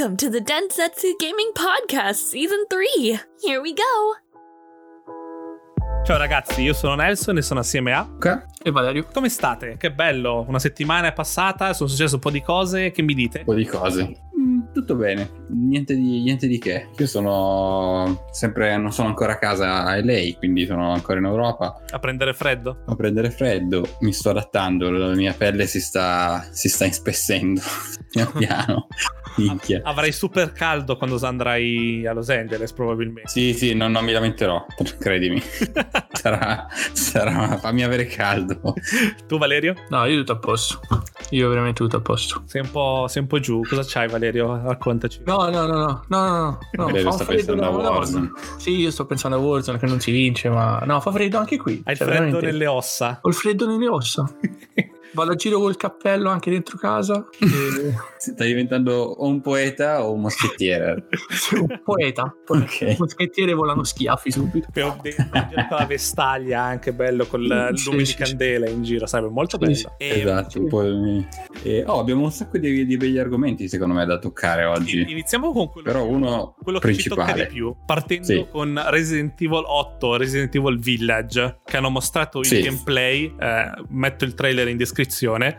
Welcome to the Densetsu Gaming Podcast Season 3. Here we go. Ciao ragazzi, io sono Nelson e sono assieme a Ok. E Valerio. Come state? Che bello, una settimana è passata, sono successe un po' di cose, che mi dite? Un po' di cose. Mm, tutto bene, niente di, niente di che. Io sono sempre, non sono ancora a casa a LA, quindi sono ancora in Europa. A prendere freddo? A prendere freddo, mi sto adattando, la mia pelle si sta, si sta ispessendo piano piano. Minchia. Avrai super caldo quando andrai a Los Angeles, probabilmente. Sì, sì, non, non mi lamenterò, credimi. sarà, sarà, fammi avere caldo. Tu, Valerio? No, io tutto a posto. Io veramente tutto a posto. Sei un po', sei un po giù. Cosa c'hai, Valerio? Raccontaci. No, no, no, no, no, no. no. Valerio sta pensando a Warzone. Sì, io sto pensando a Warzone che non si vince, ma no, fa freddo anche qui. Hai il Cioè, freddo veramente. nelle ossa. Ho il freddo nelle ossa. Vado a giro col cappello anche dentro casa. E... Stai diventando o un poeta o un moschettiere. un poeta. Poi Ok. Moschettiere volano schiaffi subito. Abbiamo dentro la vestaglia anche bello con il Sì, lume sì, di sì. candela in giro, sai, molto Sì, bello. sì. E Esatto, poi- e- oh, abbiamo un sacco di, di begli argomenti secondo me da toccare oggi. Iniziamo con quello, Però uno quello che ci tocca principale. di più, partendo Sì. con Resident Evil 8, Resident Evil Village, che hanno mostrato il Sì. gameplay, eh, metto il trailer in descrizione,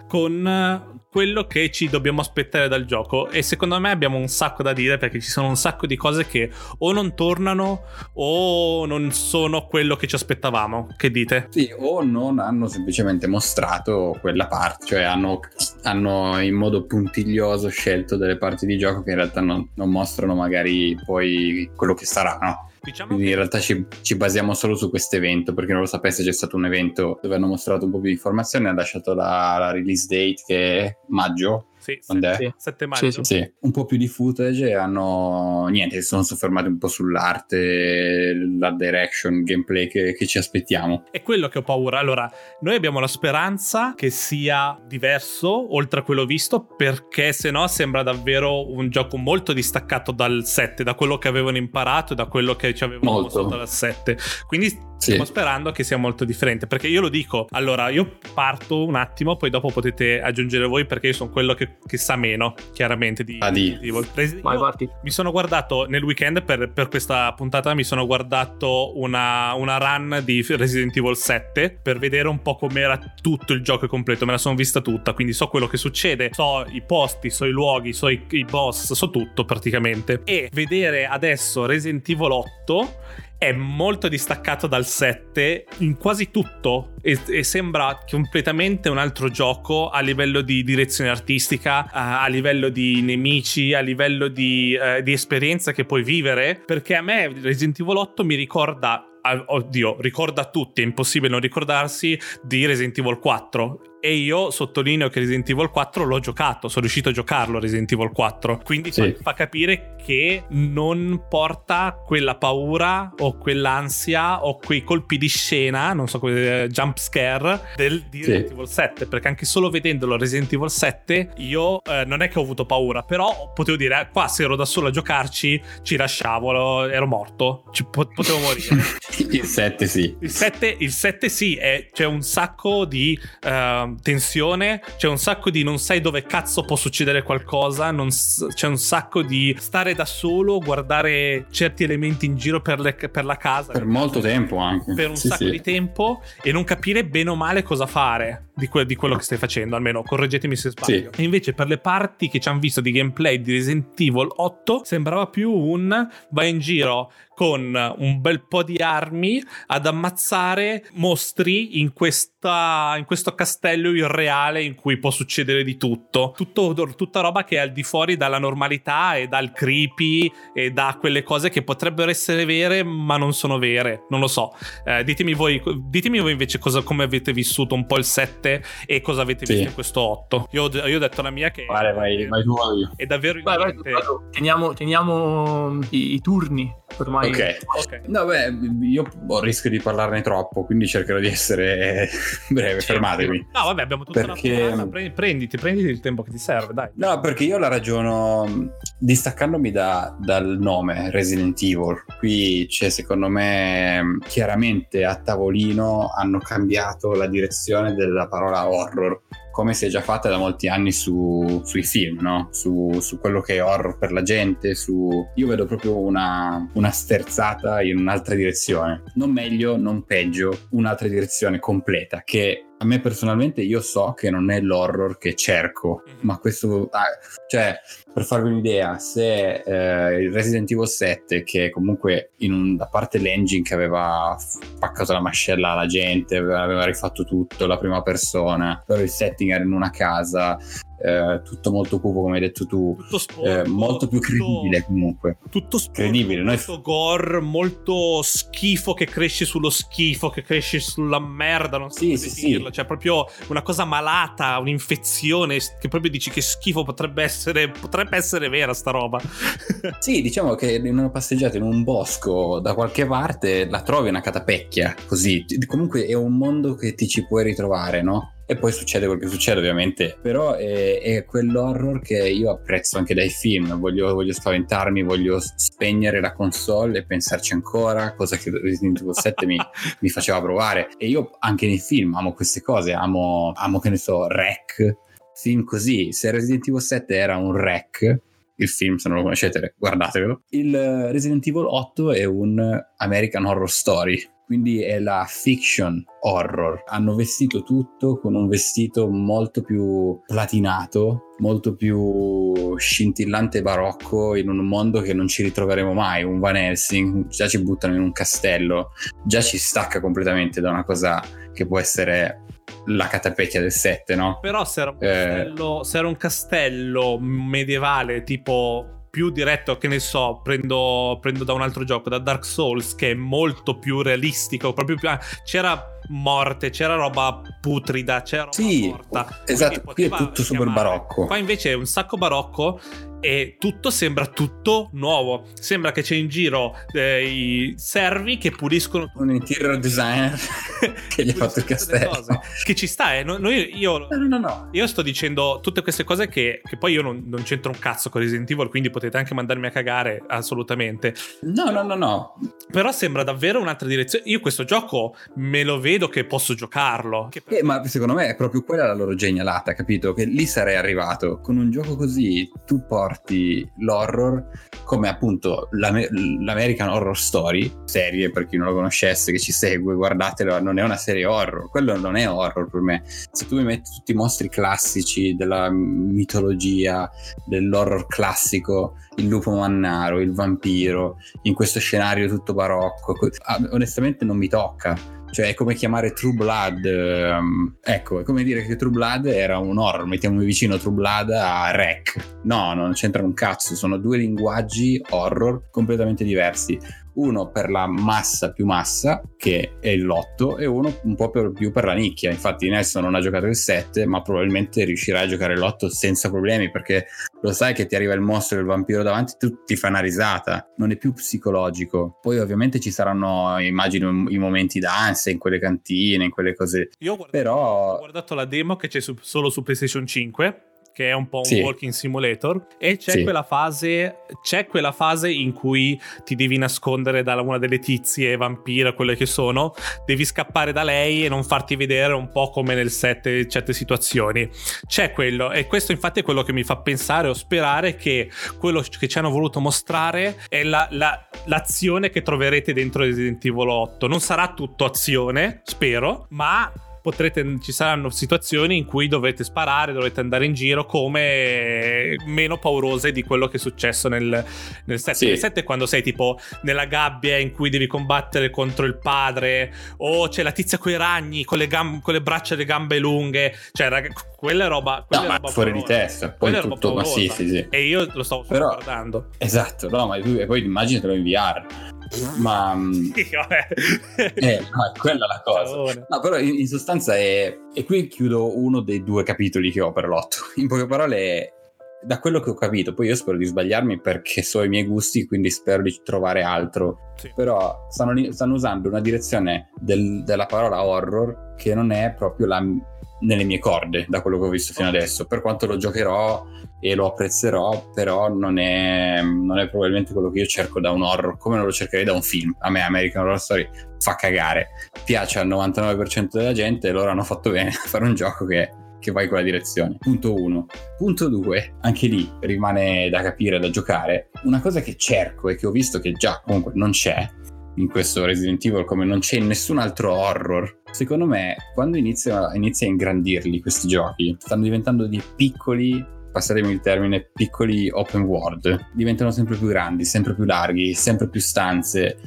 con eh, quello che ci dobbiamo aspettare dal gioco e secondo me abbiamo un sacco da dire perché ci sono un sacco di cose che o non tornano o non sono quello che ci aspettavamo. Che dite? Sì, o non hanno semplicemente mostrato quella parte, cioè hanno, hanno in modo puntiglioso scelto delle parti di gioco che in realtà non, non mostrano magari poi quello che sarà, no? Diciamo Quindi in che realtà ci, ci basiamo solo su questo evento, perché non lo sapesse c'è stato un evento dove hanno mostrato un po' più di informazioni, hanno lasciato la, la release date che è maggio, sì, Quando è? 7, 7 maggio. Sì, Sì, un po' più di footage e hanno niente, si sono soffermati un po' sull'arte, la direction, il gameplay che, che ci aspettiamo. È quello che ho paura. Allora, noi abbiamo la speranza che sia diverso oltre a quello visto, perché se no sembra davvero un gioco molto distaccato dal 7, da quello che avevano imparato e da quello che ci avevano Molto. mostrato dal 7. Quindi Sì. stiamo sperando che sia molto differente. Perché io lo dico, allora, io parto un attimo, poi dopo potete aggiungere voi, perché io sono quello che, che sa meno, chiaramente, di Ah, di. Resident Evil. Resi- Vai, io- parti. mi sono guardato nel weekend per, per questa puntata. Mi sono guardato una, una run di Resident Evil 7 per vedere un po' com'era tutto il gioco completo. Me la sono vista tutta, quindi so quello che succede, so i posti, so i luoghi, so i, i boss, so tutto praticamente. E vedere adesso Resident Evil 8 è molto distaccato dal 7 in quasi tutto e, e sembra completamente un altro gioco a livello di direzione artistica, a, a livello di nemici, a livello di, eh, di esperienza che puoi vivere. Perché a me Resident Evil 8 mi ricorda. Oddio, ricorda a tutti, è impossibile non ricordarsi di Resident Evil 4. E io sottolineo che Resident Evil 4 l'ho giocato, sono riuscito a giocarlo Resident Evil 4. Quindi Sì. fa, capire che non porta quella paura o quell'ansia o quei colpi di scena, non so come jump scare del, di Sì. Resident Evil 7. Perché anche solo vedendolo Resident Evil 7, io eh, non è che ho avuto paura, però potevo dire, eh, qua se ero da solo a giocarci, ci lasciavo, ero morto, ci po- potevo morire. Il 7 sì. Il 7, il 7 sì, è- c'è un sacco di eh, tensione, c'è un sacco di non sai dove cazzo può succedere qualcosa, non s- c'è un sacco di stare da solo, guardare certi elementi in giro per, le- per la casa. Per molto tempo anche. Per un Sì, sacco sì. di tempo e non capire bene o male cosa fare di, que- di quello che stai facendo, almeno correggetemi se sbaglio. Sì. E invece per le parti che ci hanno visto di gameplay di Resident Evil 8 sembrava più un vai in giro con un bel po' di armi ad ammazzare mostri in, questa, in questo castello irreale in cui può succedere di tutto. Tutto- Tutta roba che è al di fuori dalla normalità e dal creepy e da quelle cose che potrebbero essere vere ma non sono vere. Non lo so. Eh, ditemi, voi, ditemi voi invece cosa, come avete vissuto un po' il 7 e cosa avete Sì. visto in questo 8. Io, ho- io ho detto la mia che Vai, vai, vai tu, vai io. è davvero Vai, vai, teniamo, teniamo i, i turni. Ormai Ok. Ok. No, beh, io ho il rischio di parlarne troppo, quindi cercherò di essere breve. Fermatemi. No, vabbè, abbiamo tutta Perché- una puntata. Pre- Prenditi, prenditi il tempo che ti serve, dai. No, perché io la ragiono distaccandomi da- dal nome Resident Evil. Qui c'è, secondo me, chiaramente a tavolino hanno cambiato la direzione della parola horror. Come si è già fatta da molti anni su, sui film, no? Su, su, quello che è horror per la gente, su... Io vedo proprio una, una sterzata in un'altra direzione. Non meglio, non peggio, un'altra direzione completa che a me personalmente io so che non è l'horror che cerco, mhm. ma questo, ah, cioè, per farvi un'idea, se eh, il Resident Evil 7, che comunque in un, da parte l'engine che aveva spaccato la mascella alla gente, aveva rifatto tutto, la prima persona, però il setting era in una casa, eh, tutto molto cupo come hai detto tu. Sporco, eh, molto più credibile tutto, comunque. tutto sporco, credibile molto Noi... gore molto schifo che cresce sullo schifo che cresce sulla merda non so sì, come sì, dirlo sì. cioè proprio una cosa malata un'infezione che proprio dici che schifo potrebbe essere potrebbe essere vera sta roba. Sì diciamo che in una passeggiata in un bosco da qualche parte la trovi una catapecchia così. Comunque è un mondo che ti ci puoi ritrovare no? E poi succede quel che succede ovviamente. Però è, è quell'horror che io apprezzo anche dai film. Voglio, voglio, spaventarmi voglio spegnere la console e pensarci ancora cosa che Resident Evil 7 mi, mi, faceva provare. E io anche nei film amo queste cose amo, amo che ne so Rec film così. Se Resident Evil 7 era un Rec il film, se non lo conoscete, guardatevelo. Il Resident Evil 8 è un American Horror Story, quindi è la fiction horror. Hanno vestito tutto con un vestito molto più platinato, molto più scintillante barocco in un mondo che non ci ritroveremo mai, un Van Helsing, già ci buttano in un castello, già ci stacca completamente da una cosa che può essere la catapecchia del 7, no? Però se era un castello, eh... se era un castello medievale tipo più diretto, che ne so, prendo, prendo, da un altro gioco, da Dark Souls, che è molto più realistico, proprio più... C'era morte, c'era roba putrida, c'era roba sì, morta. Esatto, qui è tutto super barocco. Qua invece è un sacco barocco e tutto sembra tutto nuovo. Sembra che c'è in giro eh, i servi che puliscono un interior designer che gli ha fatto il castello. Che ci sta, eh. Noi, io, no, no, no. io sto dicendo tutte queste cose che, che poi io non, non, c'entro un cazzo con Resident Evil, quindi potete anche mandarmi a cagare assolutamente. No, no, no, no. Però sembra davvero un'altra direzione. Io questo gioco me lo vedo che posso giocarlo. Eh, ma secondo me è proprio quella la loro genialata, capito? Che lì sarei arrivato. Con un gioco così tu porti porti l'horror come appunto l'Amer- l'American Horror Story, serie per chi non lo conoscesse, che ci segue, guardatelo, non è una serie horror, quello non è horror per me. Se tu mi metti tutti i mostri classici della mitologia, dell'horror classico, il lupo mannaro, il vampiro, in questo scenario tutto barocco, ah, onestamente non mi tocca cioè è come chiamare True Blood, um, ecco, è come dire che True Blood era un horror, mettiamo vicino True Blood a Rec. No, non c'entra un cazzo, sono due linguaggi horror completamente diversi uno per la massa più massa, che è il lotto, e uno un po' per, più per la nicchia. Infatti Nelson non ha giocato il 7, ma probabilmente riuscirà a giocare l'otto senza problemi, perché lo sai che ti arriva il mostro del vampiro davanti, tu ti fai una risata, non è più psicologico. Poi ovviamente ci saranno, immagino, i momenti d'ansia in quelle cantine, in quelle cose. Io ho guardato, Però... ho guardato la demo che c'è su, solo su PlayStation 5 che è un po' un sì. walking simulator e c'è, sì. quella fase, c'è quella fase in cui ti devi nascondere da una delle tizie vampire quelle che sono devi scappare da lei e non farti vedere un po' come nel set in certe situazioni c'è quello e questo infatti è quello che mi fa pensare o sperare che quello che ci hanno voluto mostrare è la, la, l'azione che troverete dentro Resident Evil 8 non sarà tutto azione spero ma potrete, ci saranno situazioni in cui dovete sparare, dovete andare in giro come meno paurose di quello che è successo nel, nel 7. Sì. Nel 7 è quando sei tipo nella gabbia in cui devi combattere contro il padre o c'è la tizia con i ragni, con le, gam- con le braccia e le gambe lunghe, cioè rag- quella roba, quella no, roba fuori paurosa. di testa, poi quella tutto, ma sì, sì, sì. E io lo stavo Però, guardando. Esatto, no, ma tu, e poi immaginatelo in VR ma sì, eh, no, è quella la cosa no, però in, in sostanza è e qui chiudo uno dei due capitoli che ho per l'otto in poche parole da quello che ho capito, poi io spero di sbagliarmi perché so i miei gusti, quindi spero di trovare altro. Sì. Però stanno, stanno, usando una direzione del, della parola horror che non è proprio la, nelle mie corde, da quello che ho visto fino adesso. Per quanto lo giocherò e lo apprezzerò, però non è, non è, probabilmente quello che io cerco da un horror, come non lo cercherei da un film. A me American Horror Story fa cagare, piace al 99% della gente e loro hanno fatto bene a fare un gioco che che va in quella direzione. Punto uno. Punto due, anche lì rimane da capire, da giocare. Una cosa che cerco e che ho visto che già comunque non c'è in questo Resident Evil come non c'è in nessun altro horror. Secondo me, quando inizia, inizia a ingrandirli questi giochi, stanno diventando di piccoli passatemi il termine, piccoli open world, diventano sempre più grandi, sempre più larghi, sempre più stanze,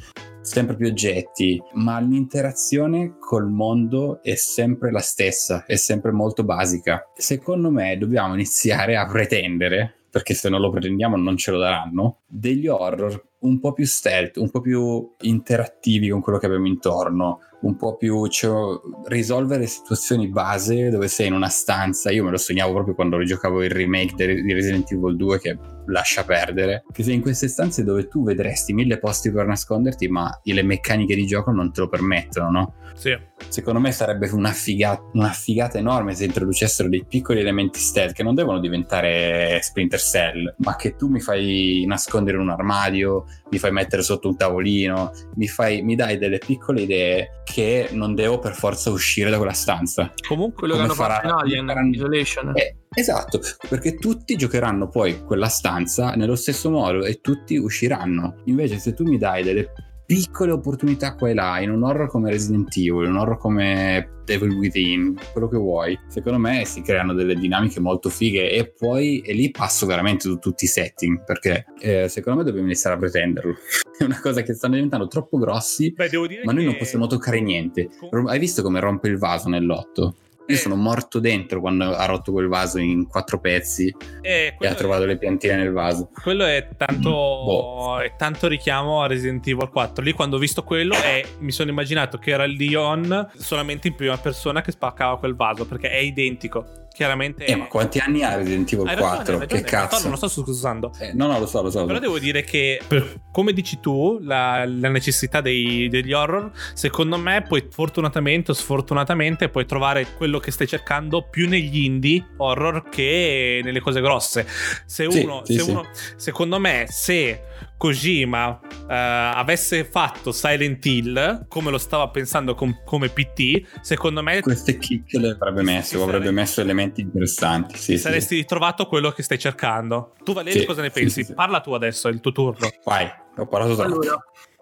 sempre più oggetti, ma l'interazione col mondo è sempre la stessa, è sempre molto basica. Secondo me dobbiamo iniziare a pretendere, perché se non lo pretendiamo non ce lo daranno, degli horror un po' più stealth, un po' più interattivi con quello che abbiamo intorno, un po' più cioè, risolvere situazioni base dove sei in una stanza. Io me lo sognavo proprio quando rigiocavo il remake di Resident Evil 2 che lascia perdere. Che sei in queste stanze dove tu vedresti mille posti per nasconderti, ma le meccaniche di gioco non te lo permettono, no? Sì. Secondo me sarebbe una figata, una figata enorme se introducessero dei piccoli elementi stealth che non devono diventare Splinter Cell, ma che tu mi fai nascondere in un armadio, mi fai mettere sotto un tavolino, mi, fai, mi dai delle piccole idee che non devo per forza uscire da quella stanza. Comunque quello che hanno fatto in Alien, faranno... Isolation. Eh, esatto, perché tutti giocheranno poi quella stanza nello stesso modo e tutti usciranno. Invece se tu mi dai delle piccole opportunità qua e là in un horror come Resident Evil, in un horror come Devil Within, quello che vuoi, secondo me si creano delle dinamiche molto fighe e poi e lì passo veramente su tutti i setting perché eh, secondo me dobbiamo iniziare a pretenderlo. È una cosa che stanno diventando troppo grossi, Beh, ma noi non possiamo toccare niente. Hai visto come rompe il vaso nell'otto? Io sono morto dentro quando ha rotto quel vaso in quattro pezzi eh, e ha trovato è... le piantine nel vaso. Quello è tanto, boh. è tanto richiamo a Resident Evil 4. Lì quando ho visto quello è, mi sono immaginato che era Leon solamente in prima persona che spaccava quel vaso perché è identico chiaramente. Eh, ma quanti anni ha Resident Evil hai 4? Ragione, che cazzo? Non lo sto scusando. Eh, no, no, lo so, lo so. Però devo dire che, per, come dici tu, la, la necessità dei, degli horror, secondo me, poi fortunatamente o sfortunatamente puoi trovare quello che stai cercando più negli indie horror che nelle cose grosse. Se uno, sì, se sì, uno sì. secondo me, se Kojima uh, avesse fatto Silent Hill come lo stava pensando com- come PT, secondo me queste chicche le avrebbe messo, avrebbe messo elementi interessanti. Sì, saresti sì. ritrovato quello che stai cercando. Tu, Valerio, sì, cosa ne pensi? Parla tu adesso, è il tuo turno. Vai, ho parlato troppo. Allora,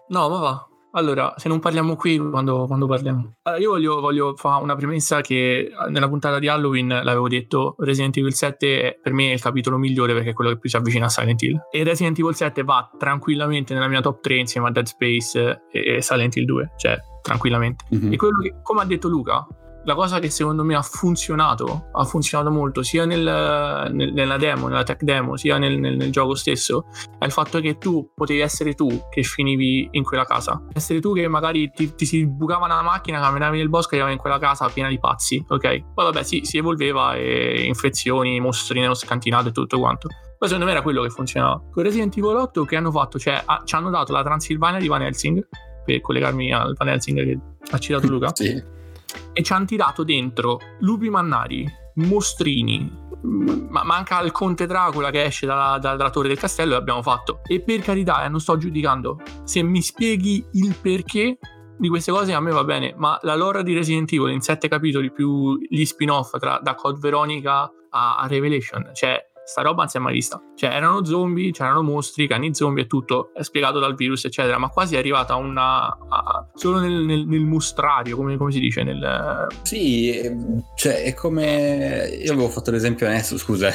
no, ma va. Allora, se non parliamo qui, quando, quando parliamo? Allora, io voglio, voglio, fare una premessa che nella puntata di Halloween l'avevo detto, Resident Evil 7 è per me è il capitolo migliore perché è quello che più si avvicina a Silent Hill. E Resident Evil 7 va tranquillamente nella mia top 3 insieme a Dead Space e Silent Hill 2, cioè tranquillamente. Mm-hmm. E quello che, come ha detto Luca, la cosa che secondo me ha funzionato, ha funzionato molto sia nel, nel, nella demo, nella tech demo, sia nel, nel, gioco stesso, è il fatto che tu potevi essere tu che finivi in quella casa. Essere tu che magari ti, ti si bucava una macchina, camminavi nel bosco e arrivavi in quella casa piena di pazzi, ok? Poi vabbè, sì, si evolveva e infezioni, mostri nello scantinato e tutto quanto. Poi secondo me era quello che funzionava. Con Resident Evil 8 che hanno fatto? Cioè, ha, ci hanno dato la Transilvania di Van Helsing, per collegarmi al Van Helsing che ha citato Luca. sì e ci hanno tirato dentro lupi mannari, mostrini, ma manca il conte Dracula che esce dalla, dalla, torre del castello e l'abbiamo fatto. E per carità, eh, non sto giudicando. Se mi spieghi il perché di queste cose a me va bene, ma la lore di Resident Evil in sette capitoli più gli spin-off tra, da Code Veronica a, a Revelation, cioè sta roba non si è mai vista. Cioè, erano zombie, c'erano mostri, cani zombie e tutto, è spiegato dal virus, eccetera, ma quasi è arrivata una. A, solo nel, nel, nel mostrario, come, come, si dice? Nel... Sì, cioè, è come. Io avevo fatto l'esempio adesso, scusa.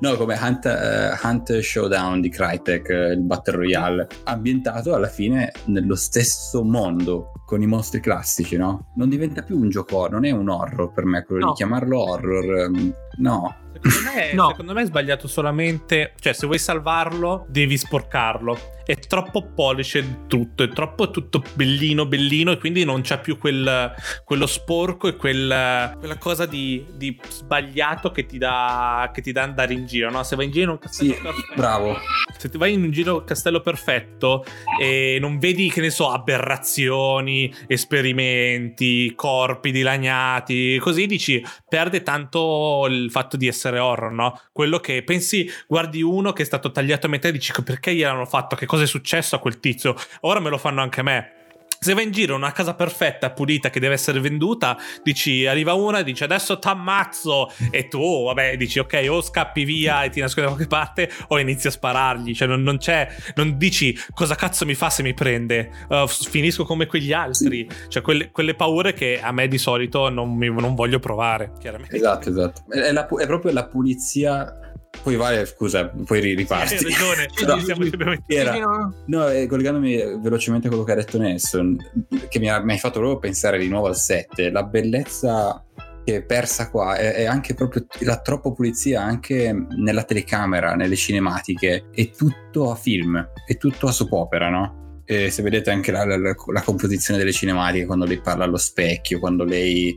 No, come Hunt, uh, Hunt, Showdown di Crytek, il Battle Royale, ambientato alla fine nello stesso mondo con i mostri classici, no? Non diventa più un gioco, non è un horror per me quello no. di chiamarlo horror. Um, no, Secondo me, no. secondo me, è sbagliato solamente. Cioè, se vuoi salvarlo, devi sporcarlo. È troppo police tutto, è troppo tutto bellino, bellino, e quindi non c'è più quel, quello sporco e quel, quella cosa di, di, sbagliato che ti, dà, che ti dà andare in giro. No? Se vai in giro in un castello sì, perfetto, bravo. Se ti vai in un giro castello perfetto e non vedi, che ne so, aberrazioni, esperimenti, corpi dilaniati, così dici, perde tanto il fatto di essere essere horror, no? Quello che pensi, guardi uno che è stato tagliato a metà e dici perché gliel'hanno fatto, che cosa è successo a quel tizio, ora me lo fanno anche a me. Se vai in giro una casa perfetta, pulita, che deve essere venduta, dici, arriva una e dice adesso t'ammazzo e tu, vabbè, dici ok, o scappi via e ti nascondi da qualche parte o inizi a sparargli, cioè non, non c'è, non dici cosa cazzo mi fa se mi prende, uh, finisco come quegli altri, cioè quelle, quelle, paure che a me di solito non, mi, non voglio provare, chiaramente. Esatto, esatto. È, la, è proprio la pulizia poi vale, scusa, poi riparti. Hai ragione, no, siamo, era, no, eh, collegandomi velocemente a quello che ha detto Nelson, che mi, ha, mi hai fatto proprio pensare di nuovo al 7, la bellezza che è persa qua è, è, anche proprio la troppa pulizia anche nella telecamera, nelle cinematiche, è tutto a film, è tutto a soap opera, no? E se vedete anche la, la, la, composizione delle cinematiche quando lei parla allo specchio, quando lei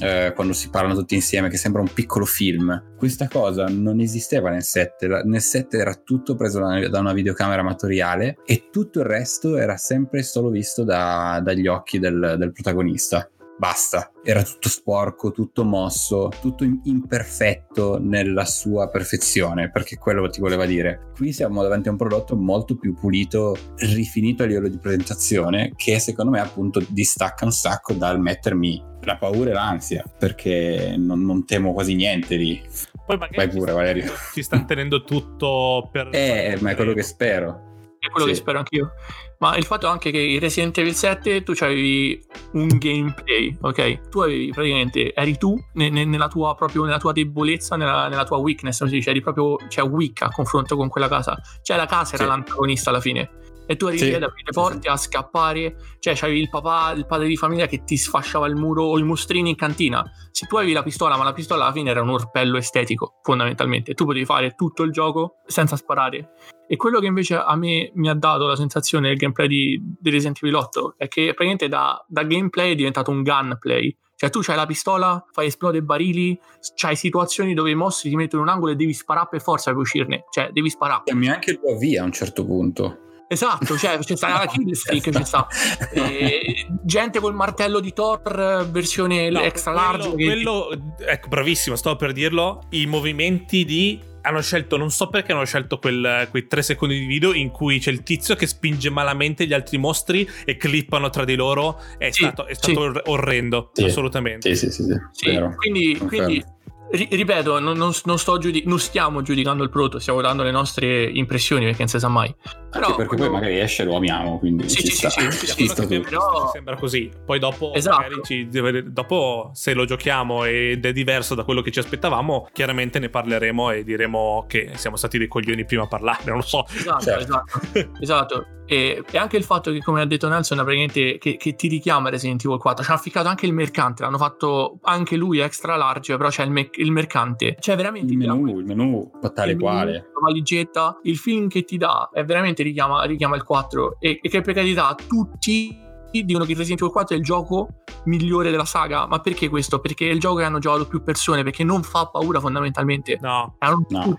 eh, quando si parlano tutti insieme, che sembra un piccolo film. Questa cosa non esisteva nel set. Nel set era tutto preso da una videocamera amatoriale e tutto il resto era sempre solo visto da, dagli occhi del, del protagonista basta. Era tutto sporco, tutto mosso, tutto imperfetto nella sua perfezione, perché quello ti voleva dire. Qui siamo davanti a un prodotto molto più pulito, rifinito a livello di presentazione, che secondo me appunto distacca un sacco dal mettermi la paura e l'ansia, perché non, non temo quasi niente lì. Poi magari Vai pure, ci, Valerio. Ci stanno tenendo tutto per... Eh, ma è quello che spero. È quello sì. che spero anch'io. Ma il fatto anche che in Resident Evil 7 tu avevi un gameplay, ok? Tu avevi praticamente, eri tu ne, ne, nella, tua, proprio, nella tua debolezza, nella, nella tua weakness, come si dice, eri proprio, cioè, weak a confronto con quella casa. Cioè la casa era sì. l'antagonista alla fine e tu arrivi sì, ad aprire le porte, a scappare, cioè c'avevi il papà, il padre di famiglia che ti sfasciava il muro o i mostrini in cantina. Se tu avevi la pistola, ma la pistola alla fine era un orpello estetico, fondamentalmente, tu potevi fare tutto il gioco senza sparare. E quello che invece a me mi ha dato la sensazione del gameplay di, di Resident Evil 8 è che praticamente da, da gameplay è diventato un gunplay. Cioè tu c'hai la pistola, fai esplodere barili, c'hai situazioni dove i mostri ti mettono in un angolo e devi sparare per forza per uscirne. Cioè devi sparare. Chiami anche il tuo via a un certo punto. Esatto, cioè c'è sta la kill streak, c'è sta e, gente col martello di Thor versione no, extra large. Quello, che... ecco, bravissimo, stavo per dirlo. I movimenti di hanno scelto, non so perché hanno scelto quel, quei tre secondi di video in cui c'è il tizio che spinge malamente gli altri mostri e clippano tra di loro. È sì, stato, è stato sì. orrendo, sì. assolutamente. Sì, sì, sì. sì. Quindi, quindi ripeto, non, non, non, giudic- non, stiamo giudicando il prodotto, stiamo dando le nostre impressioni perché non si sa mai. Però, perché poi magari esce lo amiamo, quindi sì, ci sì, sta. Sì, sì, ci sta però... sembra così. Poi dopo, esatto. ci, dopo, se lo giochiamo ed è diverso da quello che ci aspettavamo, chiaramente ne parleremo e diremo che siamo stati dei coglioni prima a parlarne, non lo so. Esatto, certo. esatto. esatto. E, e, anche il fatto che, come ha detto Nelson, praticamente che, che ti richiama Resident Evil 4. Ci hanno ficcato anche il mercante, l'hanno fatto anche lui extra large, però c'è il, me- il mercante. Cioè, veramente. Il menù, il menù tale quale. La valigetta, il film che ti dà, è veramente richiama, richiama il 4. E, e che per carità, tutti dicono che Resident Evil 4 è il gioco migliore della saga. Ma perché questo? Perché è il gioco che hanno giocato più persone, perché non fa paura fondamentalmente. No. È un no.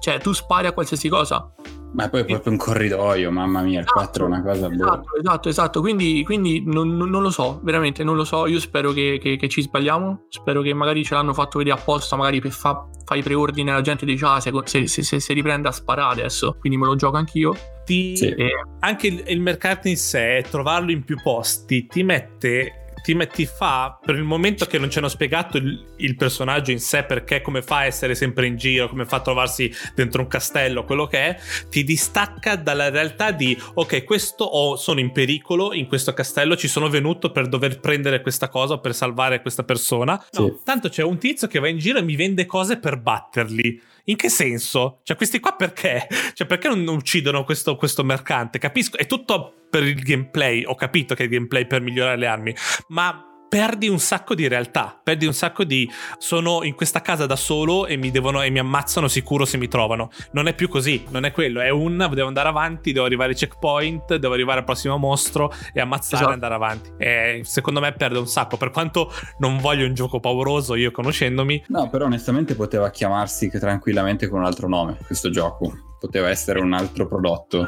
Cioè, tu spari a qualsiasi cosa. Ma poi è proprio un corridoio, mamma mia, il esatto, 4 è una cosa buona. Esatto, esatto, esatto. Quindi, quindi non, non, lo so, veramente non lo so. Io spero che, che, che, ci sbagliamo. Spero che magari ce l'hanno fatto vedere apposta, magari per fa, fare i preordini la gente dice, ah, se, se, se, se, riprende a sparare adesso, quindi me lo gioco anch'io. Ti, sì. e... Anche il, il mercato in sé, trovarlo in più posti, ti mette ti, ti, fa per il momento che non ci hanno spiegato il, il, personaggio in sé perché come fa a essere sempre in giro come fa a trovarsi dentro un castello quello che è ti distacca dalla realtà di ok questo oh, sono in pericolo in questo castello ci sono venuto per dover prendere questa cosa per salvare questa persona no, sì. tanto c'è un tizio che va in giro e mi vende cose per batterli in che senso? Cioè, questi qua perché? Cioè, perché non uccidono questo, questo mercante? Capisco, è tutto per il gameplay. Ho capito che è il gameplay per migliorare le armi, ma perdi un sacco di realtà, perdi un sacco di sono in questa casa da solo e mi, devono, e mi ammazzano sicuro se mi trovano. Non è più così, non è quello, è un devo andare avanti, devo arrivare ai checkpoint, devo arrivare al prossimo mostro e ammazzare esatto. e andare avanti. E secondo me perde un sacco, per quanto non voglio un gioco pauroso io conoscendomi. No, però onestamente poteva chiamarsi tranquillamente con un altro nome questo gioco, poteva essere un altro prodotto.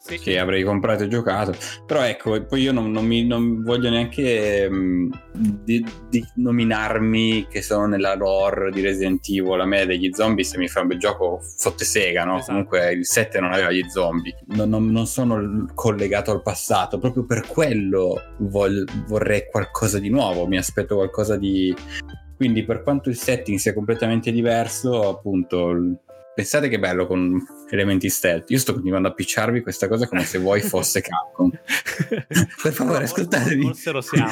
Sì. che avrei comprato e giocato. Però ecco, poi io non, non mi, non voglio neanche mh, di, di nominarmi che sono nella lore di Resident Evil. A me degli zombie, se mi fa un bel gioco, fotte sega, no? Esatto. Comunque il 7 non aveva gli zombie. Non, non- sono collegato al passato, proprio per quello vol- vorrei qualcosa di nuovo, mi aspetto qualcosa di... Quindi per quanto il setting sia completamente diverso, appunto... Pensate che bello con elementi stealth. Io sto continuando a picciarvi questa cosa come se voi fosse Capcom. Per favore, ascoltatevi. Forse lo siamo.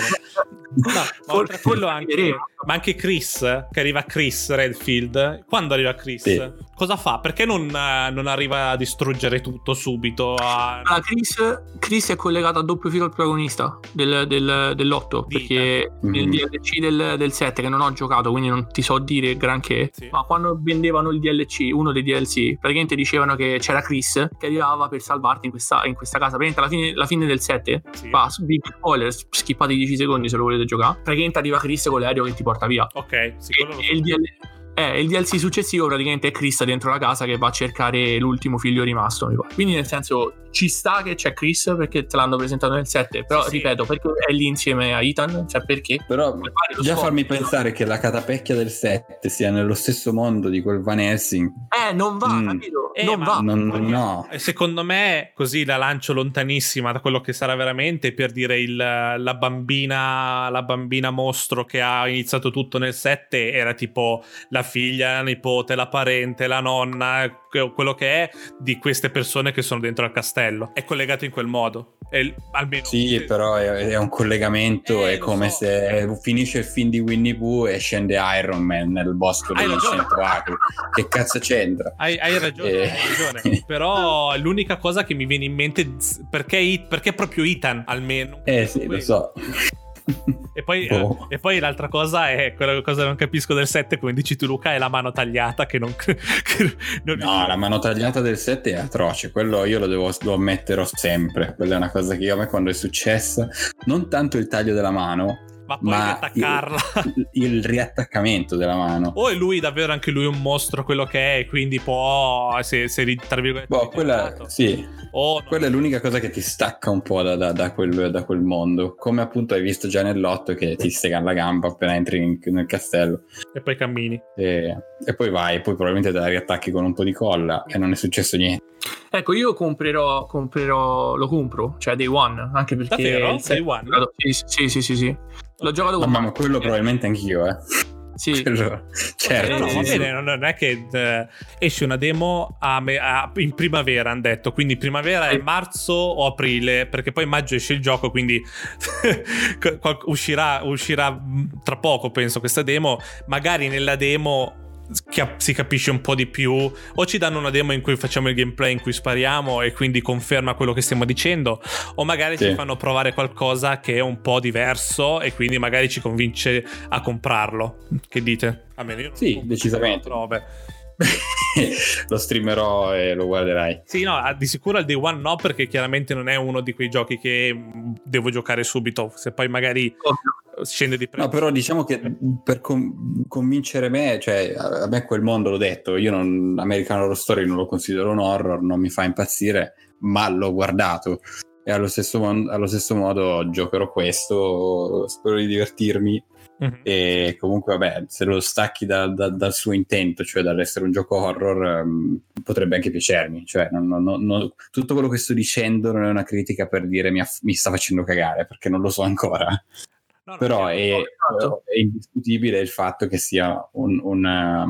No, ma oltre a quello anche, ma anche Chris, che arriva Chris Redfield. Quando arriva Chris? Sì. Cosa fa? Perché non, eh, non arriva a distruggere tutto subito? A... Allora, Chris, Chris è collegato a doppio filo al protagonista del, del, dell'8 Dita. perché nel Mhm. DLC del, del 7 che non ho giocato quindi non ti so dire granché Sì. ma quando vendevano il DLC uno dei DLC praticamente dicevano che c'era Chris che arrivava per salvarti in questa, in questa casa praticamente alla fine, la fine del 7 Sì. va, big spoiler skippate 10 secondi se lo volete giocare praticamente arriva Chris con l'aereo che ti porta via Ok, sì, e, e il DL eh, il DLC successivo praticamente è Chris dentro la casa che va a cercare l'ultimo figlio rimasto. mi pare. Quindi, nel senso, ci sta che c'è Chris perché te l'hanno presentato nel 7. Però, Sì, sì. ripeto, perché è lì insieme a Ethan? Cioè, perché? Però Per già scopo. farmi pensare che la catapecchia del 7 sia nello stesso mondo di quel Van Helsing, Eh, non va, Mm. capito? Eh, non va. non, no. E secondo me, così la lancio lontanissima da quello che sarà veramente per dire il, la bambina, la bambina mostro che ha iniziato tutto nel 7 era tipo la figlia, la nipote, la parente, la nonna, que- quello che è di queste persone che sono dentro al castello. È collegato in quel modo. Il- almeno Sì, però è, è un collegamento, Eh, è come so. se finisce il film di Winnie Pooh e scende Iron Man nel bosco ragione. cento acri. Che cazzo c'entra? Hai, hai ragione, Eh. hai ragione. Però è l'unica cosa che mi viene in mente perché, perché proprio Ethan almeno. Eh sì, lo so. E poi, Boh. eh, e poi l'altra cosa è quella cosa che non capisco del 7, come dici tu Luca, è la mano tagliata che non... che non- No, la mano tagliata del 7 è atroce, quello io lo devo lo ammetterò sempre. Quella è una cosa che io a me quando è successa, non tanto il taglio della mano, ma poi ma attaccarla. il, il riattaccamento della mano. O è lui davvero anche lui un mostro quello che è, quindi può, se, se tra virgolette... Boh, quella, sì, O no. quella è l'unica cosa che ti stacca un po' da, da- da quel, da quel mondo. Come appunto hai visto già nell'otto che ti sega la gamba appena entri in- nel castello. E poi cammini. E, e poi vai, poi probabilmente te la riattacchi con un po' di colla e non è successo niente. Ecco, io comprerò, comprerò, lo compro, cioè Day One, anche perché... Davvero? il 7 Day one? Sì, sì, sì, sì, sì. L'ho giocato con Mamma, ma quello probabilmente anch'io, eh. Sì. Quello- certo. No, no, sì, va sì. bene, non non è che eh, esce una demo a me- a- in primavera, hanno detto, quindi primavera è marzo o aprile, perché poi maggio esce il gioco, quindi uscirà, uscirà mh, tra poco, penso, questa demo. Magari nella demo si capisce un po' di più, o ci danno una demo in cui facciamo il gameplay in cui spariamo e quindi conferma quello che stiamo dicendo, o magari Sì. ci fanno provare qualcosa che è un po' diverso e quindi magari ci convince a comprarlo. Che dite? Io non Sì, decisamente. robe. lo streamerai e lo guarderai. Sì, no, ah, di sicuro al day one no, perché chiaramente non è uno di quei giochi che devo giocare subito. Se poi magari scende di prezzo. No, però diciamo che per con- convincere me, cioè a a me quel mondo l'ho detto, io non, American Horror Story non lo considero un horror, non mi fa impazzire, ma l'ho guardato e allo stesso, mon- allo stesso modo giocherò questo, spero di divertirmi Mhm. e comunque vabbè, se lo stacchi da- da- dal suo intento, cioè dall'essere un gioco horror, ehm, potrebbe anche piacermi, cioè non- non- non- tutto quello che sto dicendo non è una critica per dire mi, aff- mi sta facendo cagare, perché non lo so ancora. No, Però sì, è, esatto. è indiscutibile il fatto che sia un- una,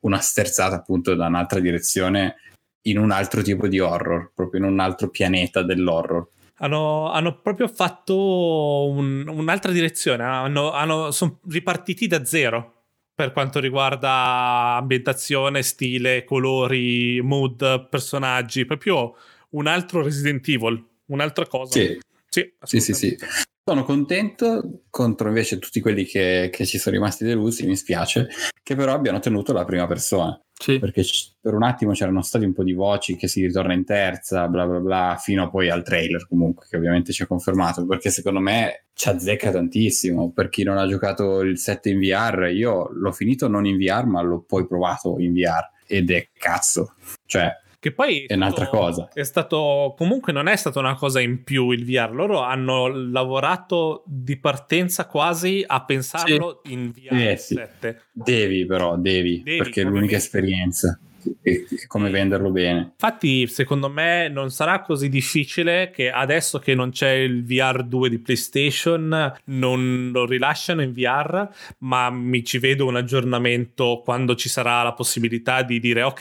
una sterzata appunto da un'altra direzione in un altro tipo di horror, proprio in un altro pianeta dell'horror. Hanno, hanno proprio fatto un- un'altra direzione. Hanno, hanno- sono ripartiti da zero per quanto riguarda ambientazione, stile, colori, mood, personaggi. Proprio un altro Resident Evil, un'altra cosa. Sì, sì, sì, sì, sì. Sono contento contro invece tutti quelli che, che ci sono rimasti delusi, mi spiace, che però abbiano tenuto la prima persona. Sì. perché c- per un attimo c'erano stati un po' di voci che si ritorna in terza, bla bla bla, fino poi al trailer comunque, che ovviamente ci ha confermato, perché secondo me ci azzecca tantissimo. Per chi non ha giocato il 7 in VR, io l'ho finito non in VR, ma l'ho poi provato in VR ed è cazzo. Cioè, Che poi è un'altra stato, cosa. È stato comunque non è stata una cosa in più il VR. Loro hanno lavorato di partenza quasi a pensarlo sì. in VR eh, sì. 7. Devi però, devi, devi perché è l'unica esperienza e come venderlo bene. Infatti, secondo me non sarà così difficile che adesso che non c'è il VR 2 di PlayStation non lo rilasciano in VR, ma mi ci vedo un aggiornamento quando ci sarà la possibilità di dire ok,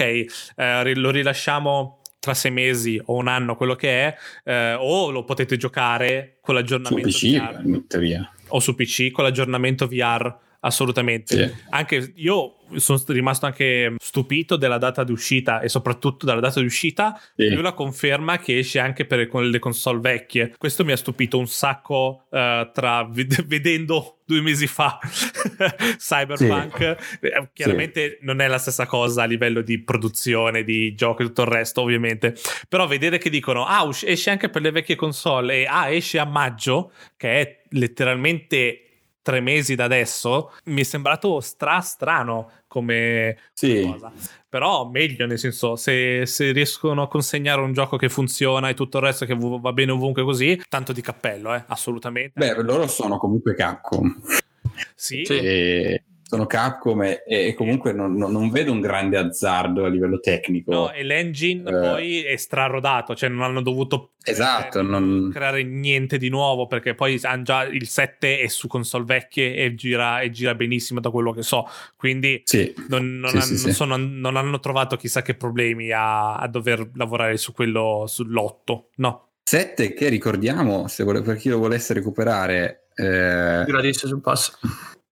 eh, lo rilasciamo tra sei mesi o un anno, quello che è, eh, o lo potete giocare con l'aggiornamento su PC, VR. In teoria. O su PC con l'aggiornamento VR assolutamente. Sì. Anche io sono rimasto anche stupito della data di uscita e soprattutto della data di uscita sì. più la conferma che esce anche per le console vecchie. Questo mi ha stupito un sacco uh, tra vedendo due mesi fa Cyberpunk. Sì. Eh, chiaramente sì. non è la stessa cosa a livello di produzione, di gioco e tutto il resto, ovviamente. Però vedere che dicono ah, esce anche per le vecchie console e ah, esce a maggio, che è letteralmente tre mesi da adesso, mi è sembrato stra strano come sì. cosa. Però meglio, nel senso, se, se, riescono a consegnare un gioco che funziona e tutto il resto che va bene ovunque così, tanto di cappello, eh, assolutamente. Beh, loro sono comunque Capcom. Sì. E sono Capcom e, e comunque non, non, vedo un grande azzardo a livello tecnico. No, e l'engine eh, poi è strarodato, cioè non hanno dovuto esatto, eh, non... creare niente di nuovo perché poi hanno già il 7 è su console vecchie e gira, e gira benissimo da quello che so, quindi sì. non, non, sì, hanno, sì, sono, non, hanno, trovato chissà che problemi a, a dover lavorare su quello, sull'8, no. 7 che ricordiamo, se vuole, per chi lo volesse recuperare... Eh... Gratis sul pass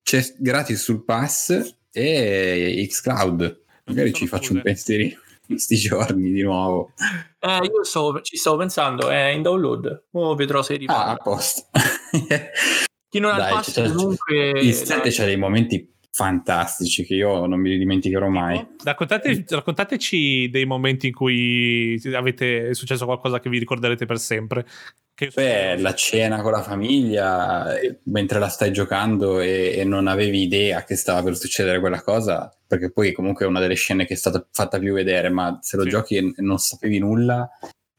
c'è gratis sul pass e xCloud. Magari ci faccio un pensierino in questi giorni di nuovo. Eh, io stavo, ci stavo pensando, è in download. O vedrò se riparla. Ah, a posto. Chi non ha il pass comunque... Il 7 c'ha dei momenti fantastici che io non mi dimenticherò mai. Raccontate, raccontateci dei momenti in cui avete, è successo qualcosa che vi ricorderete per sempre. Beh, la cena con la famiglia, eh, mentre la stai giocando e, e, non avevi idea che stava per succedere quella cosa, perché poi comunque è una delle scene che è stata fatta più vedere, ma se lo sì. giochi e non sapevi nulla,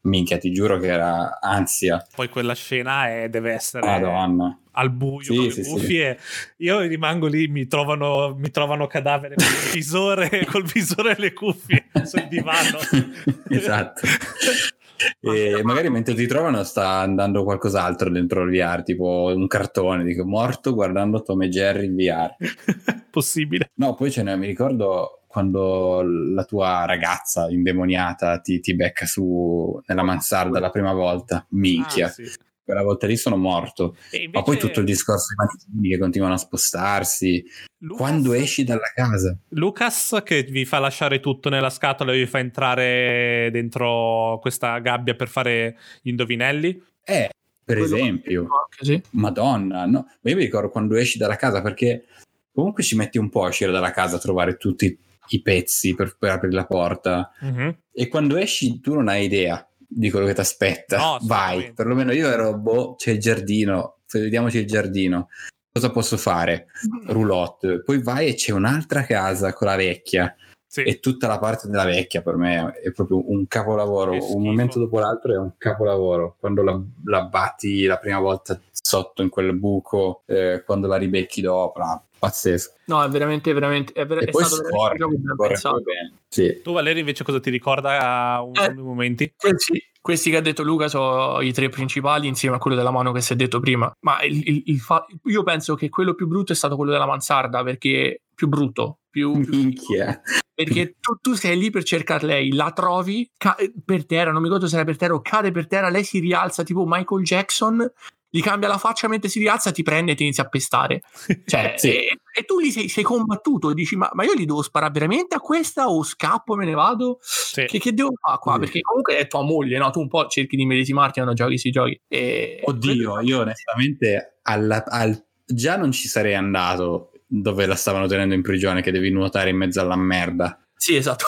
minchia, ti giuro che era ansia. Poi quella scena è, deve essere Madonna. al buio sì, con le sì, cuffie. Sì. Io rimango lì, mi trovano, mi trovano cadavere col visore, col visore e le cuffie sul divano. esatto. e magari mentre ti trovano sta andando qualcos'altro dentro il VR, tipo un cartone, dico morto guardando Tom e Jerry in VR. Possibile. No, poi ce n'è, mi ricordo quando la tua ragazza indemoniata ti, ti becca su nella mansarda la prima volta, minchia. Ah, sì. Quella volta lì sono morto. Invece... Ma poi tutto il discorso dei manichini che continuano a spostarsi. Lucas... Quando esci dalla casa. Lucas che vi fa lasciare tutto nella scatola e vi fa entrare dentro questa gabbia per fare gli indovinelli. Eh, per Quello esempio. Sì. Madonna, no. Ma io mi ricordo quando esci dalla casa perché comunque ci metti un po' a uscire dalla casa a trovare tutti i pezzi per, per aprire la porta. Mm-hmm. E quando esci tu non hai idea di quello che ti aspetta. No, Vai, perlomeno io ero, boh, c'è il giardino, vediamoci il giardino. Cosa posso fare? Roulotte. Poi vai e c'è un'altra casa con la vecchia. Sì. E tutta la parte della vecchia per me è proprio un capolavoro. Un momento dopo l'altro è un capolavoro. Quando la, la batti la prima volta sotto in quel buco, eh, quando la ribecchi dopo, no, pazzesco. No, è veramente, veramente. È, ver- è stato scorre, veramente scorre bene. Sì. Tu, Valerio, invece, cosa ti ricorda un eh, momenti? Questi, questi, che ha detto Luca sono i tre principali, insieme a quello della mano che si è detto prima. Ma il, il, il fa- io penso che quello più brutto è stato quello della mansarda, perché più brutto. Più, Minchia. Perché tu, tu, sei lì per cercare lei, la trovi ca- per terra, non mi ricordo se era per terra o cade per terra, lei si rialza tipo Michael Jackson gli cambia la faccia mentre si rialza, ti prende e ti inizia a pestare. Cioè, sì. e, e, tu lì sei, sei, combattuto e dici: ma, ma, io li devo sparare veramente a questa o scappo e me ne vado? Sì. Che, che, devo fare qua? Sì. Perché comunque è tua moglie, no? Tu un po' cerchi di medesimarti quando giochi questi giochi. E... Oddio, io onestamente alla, al, già non ci sarei andato dove la stavano tenendo in prigione, che devi nuotare in mezzo alla merda. Sì, esatto.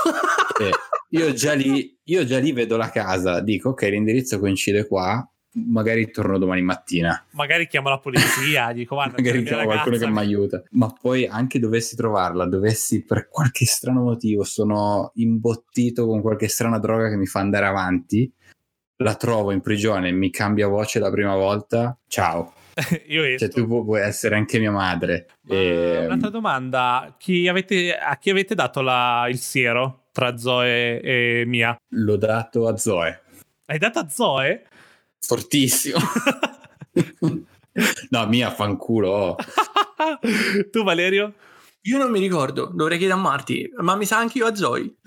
io, già lì, io già lì vedo la casa, dico ok, l'indirizzo coincide qua, magari torno domani mattina. Magari chiamo la polizia, dico guarda, magari chiamo qualcuno che mi aiuta. Ma poi anche dovessi trovarla, dovessi per qualche strano motivo sono imbottito con qualche strana droga che mi fa andare avanti, la trovo in prigione, mi cambia voce la prima volta, ciao. Io esco. Cioè, tu pu- puoi essere anche mia madre. Ma E- Un'altra domanda, chi avete, a chi avete dato la- il siero tra Zoe e Mia? L'ho dato a Zoe. Hai dato a Zoe? Fortissimo. no, mia fanculo. oh. tu Valerio? Io non mi ricordo, dovrei chiedere a Marti, ma mi sa anche io a Zoe.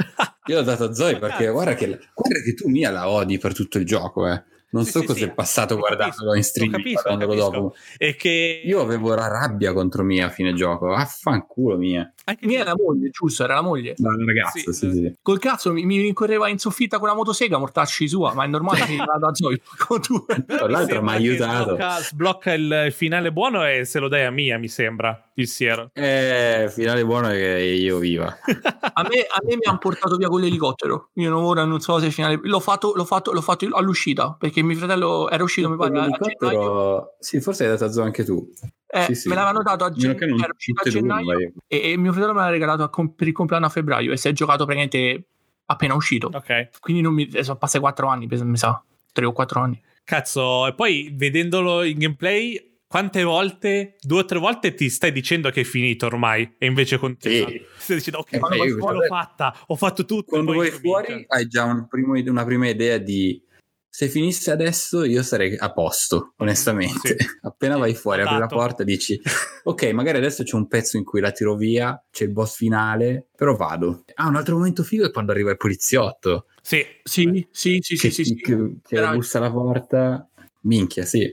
Io l'ho dato a Zoe perché guarda che, guarda che tu mia la odi per tutto il gioco, eh. Non Sì, so sì, cosa sì. è passato Lo guardandolo in streaming, capisco, guardandolo dopo. E che Io avevo la rabbia contro Mia a fine gioco. Affanculo Mia. Anche Mia è la moglie, giusto, era la moglie. La ragazza, Sì, sì, sì. Col cazzo mi, mi rincorreva in soffitta con la motosega, mortacci sua, ma è normale che vada da Zoe con due. Però mi l'altro m'ha che aiutato. Sblocca, sblocca il il finale buono e se lo dai a Mia, mi sembra, il siero. Eh, finale buono è che io viva. A me, a me mi hanno portato via con l'elicottero. Io non, ora non so se il finale. L'ho fatto, l'ho fatto, l'ho fatto all'uscita perché mio fratello era uscito, mi pare. a gennaio. Sì, forse hai dato a Zoe anche tu. Eh, sì, sì. Me l'avevano dato a Era uscito a e gennaio e, e mio fratello me l'ha regalato a com- per il compleanno a febbraio e si è giocato praticamente appena uscito. ok. Quindi non mi, sono passati 4 anni, mi sa. 3 o 4 anni. Cazzo, e poi vedendolo in gameplay, quante volte, due o tre volte ti stai dicendo che è finito ormai e invece continua. Sì. Stai dicendo, ok, Eh, ma io- l'ho fatta, ho fatto tutto. Quando vai fuori hai già un primo- una prima idea di se finisse adesso io sarei a posto, onestamente. Sì. Appena vai fuori, apri la porta dici ok, magari adesso c'è un pezzo in cui la tiro via, c'è il boss finale, però vado. Ah, un altro momento figo è quando arriva il poliziotto Sì, Sì, sì, sì, sì, che, sì, sì. che- che Però- bussa alla porta. Minchia, sì.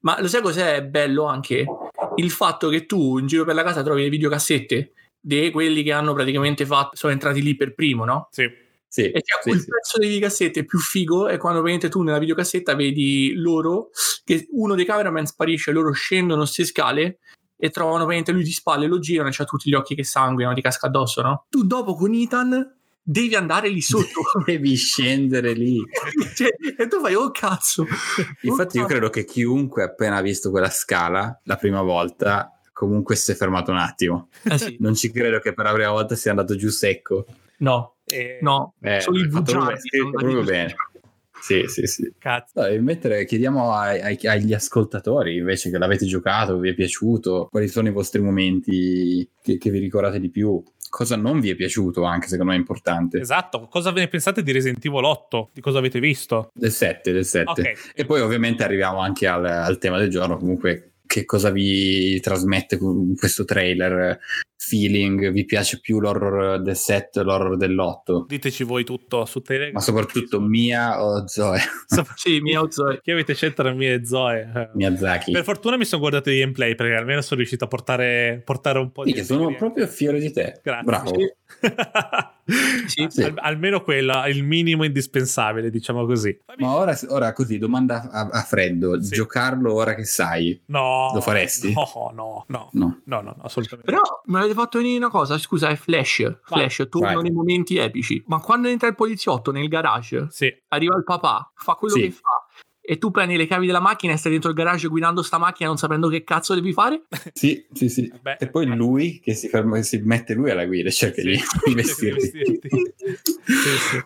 Ma lo sai cos'è bello anche? Il fatto che tu in giro per la casa trovi le videocassette di quelli che hanno praticamente fatto, sono entrati lì per primo, no? sì. Sì, E c'è sì, quel sì. pezzo di videocassette più figo è quando praticamente tu nella videocassetta vedi loro che uno dei cameraman sparisce, loro scendono queste scale e trovano praticamente lui di spalle, lo girano e c'ha tutti gli occhi che sanguinano, ti casca addosso, no? Tu dopo con Ethan devi andare lì sotto. Devi scendere lì. Cioè, e tu fai, oh cazzo. Infatti, io Oh, credo che chiunque appena ha visto quella scala la prima volta, comunque si è fermato un attimo. Eh sì. Non ci credo che per la prima volta sia andato giù secco. No, E- no, Eh, solo i bugiardi proprio bene. Sì, sì, sì. Cazzo. Dai, mentre chiediamo ai- ai- agli ascoltatori invece che l'avete giocato, vi è piaciuto, quali sono i vostri momenti che, che vi ricordate di più, cosa non vi è piaciuto anche secondo me è importante. Esatto, cosa ve ne pensate di Resident Evil 8? Di cosa avete visto? Del 7, del 7. Ok. E poi ovviamente arriviamo anche al, al tema del giorno, comunque che cosa vi trasmette questo trailer, feeling, vi piace più l'horror del 7 o l'horror dell'8? Diteci voi tutto su Telegram. Ma soprattutto Mia o Zoe Sì, mio Zoe. Chi avete scelto tra me e Zoe? Miyazaki? Per fortuna mi sono guardato i gameplay perché almeno sono riuscito a portare, portare un po' Sì, di... che sono proprio fiero di te. Grazie. Bravo. Sì. Sì, Sì. Al- almeno quello, il minimo indispensabile, diciamo così. Ma ora, ora così, domanda a, a freddo, Sì. giocarlo ora che sai? No. Lo faresti? No, no, no. No. No, no, no, assolutamente. Però mi avete fatto venire una cosa, scusa, è Flash. Flash, tornano vai. nei momenti epici. Ma quando entra il poliziotto nel garage, Sì, arriva il papà, fa quello Sì. che fa, e tu prendi le chiavi della macchina e stai dentro il garage guidando sta macchina non sapendo che cazzo devi fare? Sì, sì, sì. Beh. e poi lui che si, ferma, si mette lui alla guida e cerca Sì. di vestirti.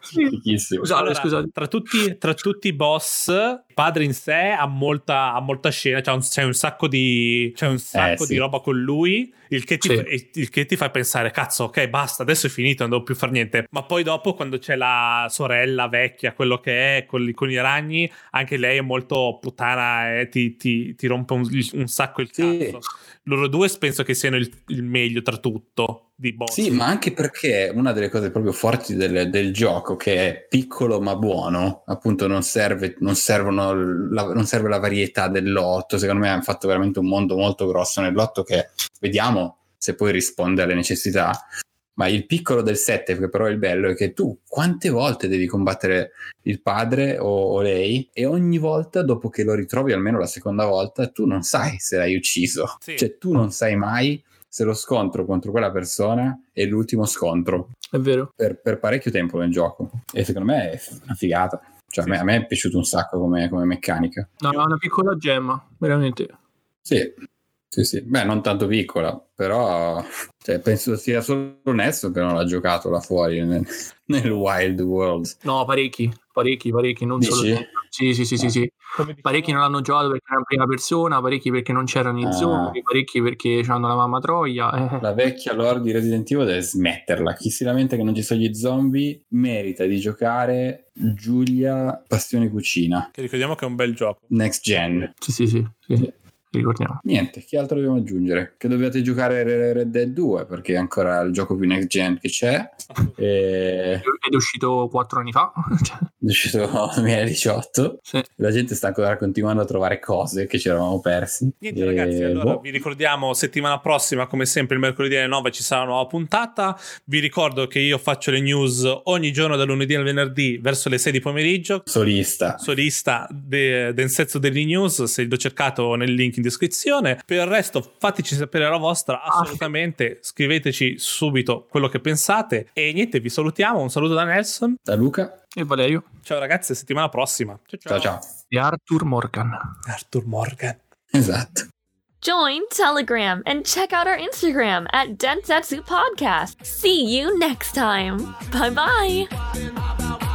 Sì, sì. Scusate, Allora, scusate. Tra tutti, tra tutti i boss, padre in sé ha molta, ha molta scena, c'è un, c'è un sacco, di, c'è un sacco Eh, sì. di roba con lui, il che, ti, Sì. fa- il che ti fa pensare, cazzo, ok, basta, adesso è finito, non devo più fare niente. Ma poi dopo, quando c'è la sorella vecchia, quello che è, con, i- con i ragni, anche lei è molto puttana e ti, ti- ti rompe un, un sacco il Sì. cazzo. Loro due penso che siano il, il meglio tra tutto di boss. Sì, ma anche perché una delle cose proprio forti del, del gioco, che è piccolo ma buono, appunto non serve, non servono la, non serve la varietà dell'otto. Secondo me hanno fatto veramente un mondo molto grosso nell'otto che vediamo se poi risponde alle necessità. Ma il piccolo del 7, che però è il bello, è che tu quante volte devi combattere il padre o, o lei e ogni volta dopo che lo ritrovi almeno la seconda volta tu non sai se l'hai ucciso. Sì. Cioè tu non sai mai se lo scontro contro quella persona è l'ultimo scontro È vero. per, per parecchio tempo nel gioco e secondo me è una figata Cioè, Sì. a, me, a me è piaciuto un sacco come, come meccanica. No, è una piccola gemma, veramente. Sì, sì, sì. Beh, non tanto piccola, però cioè, penso sia solo Nesso che non l'ha giocato là fuori nel, nel Wild World. No, parecchi, parecchi, parecchi, non Dici? solo. Sì, sì, sì, sì, sì. Parecchi non l'hanno giocato perché era in prima persona, parecchi perché non c'erano i Ah. zombie, parecchi perché hanno la mamma Troia. eh. La vecchia lore di Resident Evil deve smetterla. Chi si lamenta che non ci sono gli zombie merita di giocare Giulia Passione Cucina Che ricordiamo che è un bel gioco. Next Gen. Sì, sì, sì, sì, ricordiamo. Niente, che altro dobbiamo aggiungere? Che dovete giocare Red Dead 2 perché è ancora il gioco più next gen che c'è. E... Ed è uscito quattro anni fa. Cioè, È uscito nel 2018. sì. La gente sta ancora continuando a trovare cose che ci eravamo persi. Niente E, ragazzi, allora boh, vi ricordiamo settimana prossima come sempre il mercoledì alle 9 ci sarà una nuova puntata. Vi ricordo che io faccio le news ogni giorno dal lunedì al venerdì verso le 6 di pomeriggio. solista. Solista de, del Senso degli News, se l'ho cercato nel link in descrizione. Per il resto, fateci sapere la vostra. Assolutamente, scriveteci subito quello che pensate. E niente, vi salutiamo. Un saluto da Nelson. Da Luca. E Valerio Ciao ragazzi, a settimana prossima. Ciao ciao. e Arthur Morgan. Arthur Morgan. Esatto. Join Telegram and check out our Instagram at Densetsu Podcast. See you next time. Bye bye.